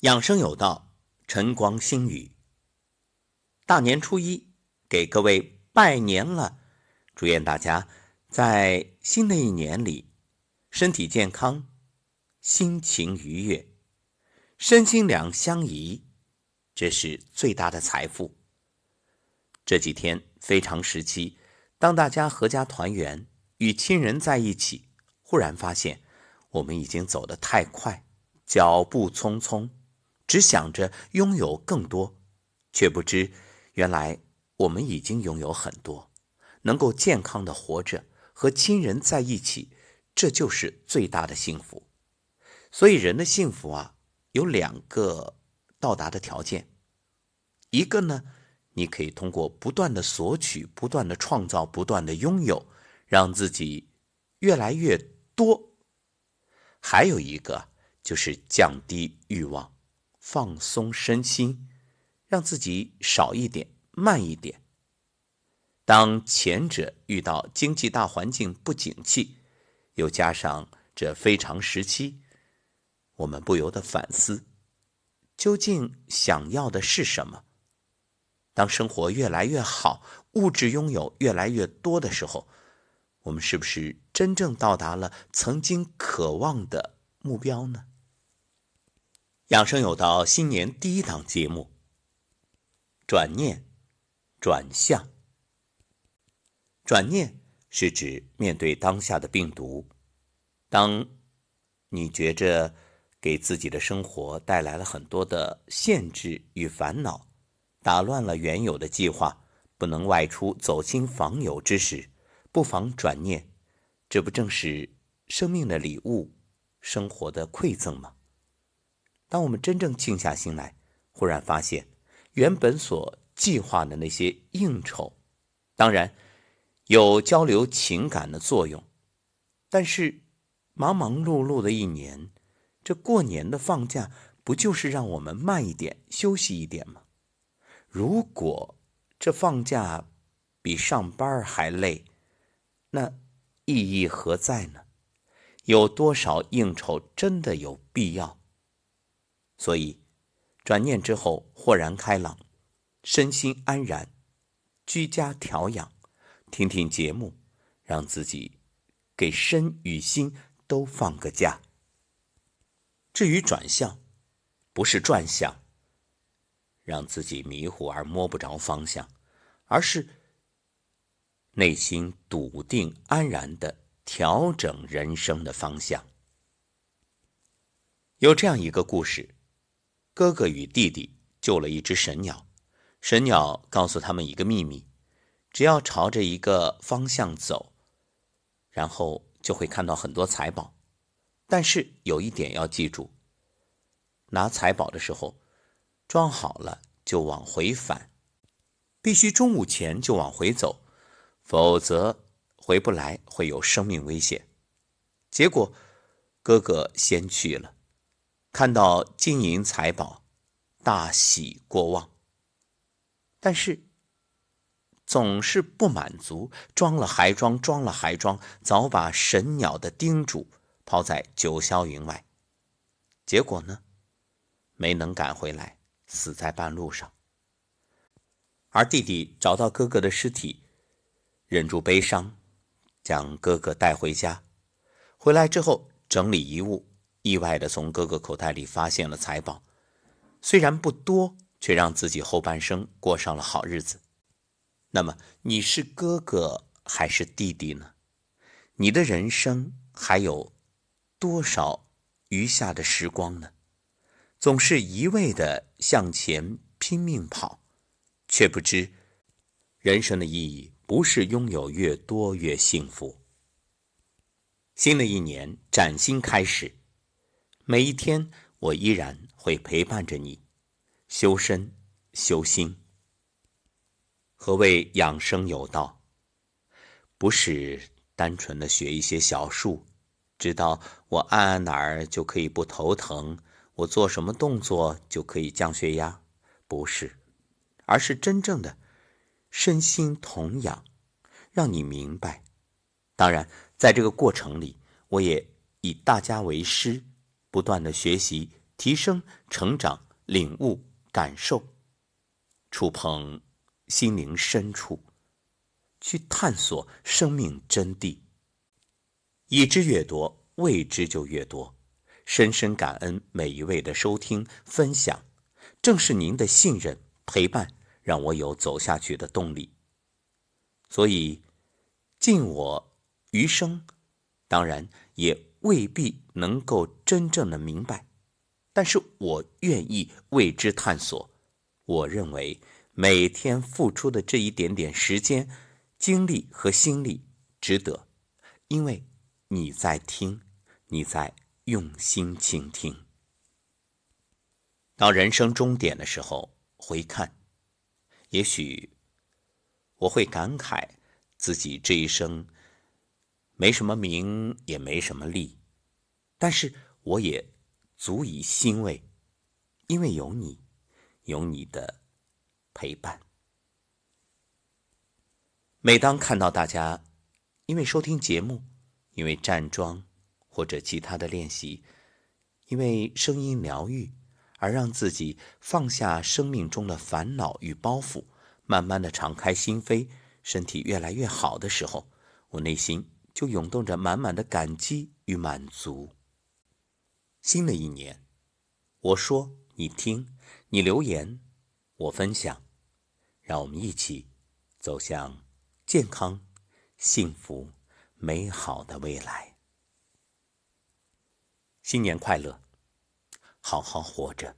养生有道，晨光新语。大年初一，给各位拜年了，祝愿大家在新的一年里身体健康，心情愉悦，身心两相宜，这是最大的财富。这几天非常时期，当大家阖家团圆，与亲人在一起，忽然发现我们已经走得太快，脚步匆匆。只想着拥有更多，却不知原来我们已经拥有很多，能够健康的活着，和亲人在一起，这就是最大的幸福。所以，人的幸福啊，有两个到达的条件：一个呢，你可以通过不断的索取、不断的创造、不断的拥有，让自己越来越多；还有一个就是降低欲望。放松身心，让自己少一点、慢一点。当前者遇到经济大环境不景气，又加上这非常时期，我们不由得反思：究竟想要的是什么？当生活越来越好，物质拥有越来越多的时候，我们是不是真正到达了曾经渴望的目标呢？养生有道，新年第一档节目。转念，转向。转念是指面对当下的病毒，当你觉着给自己的生活带来了很多的限制与烦恼，打乱了原有的计划，不能外出走亲访友之时，不妨转念，这不正是生命的礼物，生活的馈赠吗？当我们真正静下心来，忽然发现，原本所计划的那些应酬，当然有交流情感的作用，但是忙忙碌碌的一年，这过年的放假不就是让我们慢一点、休息一点吗？如果这放假比上班还累，那意义何在呢？有多少应酬真的有必要？所以，转念之后豁然开朗，身心安然，居家调养，听听节目，让自己给身与心都放个假。至于转向，不是转向，让自己迷糊而摸不着方向，而是内心笃定安然的调整人生的方向。有这样一个故事。哥哥与弟弟救了一只神鸟，神鸟告诉他们一个秘密：只要朝着一个方向走，然后就会看到很多财宝。但是有一点要记住：拿财宝的时候，装好了就往回返，必须中午前就往回走，否则回不来会有生命危险。结果哥哥先去了。看到金银财宝，大喜过望。但是总是不满足，装了还装，装了还装，早把神鸟的叮嘱抛在九霄云外。结果呢，没能赶回来，死在半路上。而弟弟找到哥哥的尸体，忍住悲伤，将哥哥带回家。回来之后，整理遗物。意外的从哥哥口袋里发现了财宝，虽然不多，却让自己后半生过上了好日子。那么你是哥哥还是弟弟呢？你的人生还有多少余下的时光呢？总是一味的向前拼命跑，却不知人生的意义不是拥有越多越幸福。新的一年崭新开始。每一天，我依然会陪伴着你，修身修心。何谓养生有道？不是单纯的学一些小术，知道我按按哪儿就可以不头疼，我做什么动作就可以降血压，不是，而是真正的身心同养，让你明白。当然，在这个过程里，我也以大家为师。不断的学习，提升、成长、领悟、感受，触碰心灵深处，去探索生命真谛。已知越多，未知就越多。深深感恩每一位的收听分享，正是您的信任陪伴，让我有走下去的动力。所以，尽我余生，当然也未必能够真正的明白。但是我愿意为之探索。我认为每天付出的这一点点时间、精力和心力值得，因为你在听，你在用心倾听。到人生终点的时候回看，也许我会感慨自己这一生没什么名，也没什么利，但是我也。足以欣慰，因为有你，有你的陪伴。每当看到大家因为收听节目，因为站桩或者其他的练习，因为声音疗愈而让自己放下生命中的烦恼与包袱，慢慢的敞开心扉，身体越来越好的时候，我内心就涌动着满满的感激与满足。新的一年，我说你听，你留言，我分享，让我们一起走向健康、幸福、美好的未来。新年快乐，好好活着。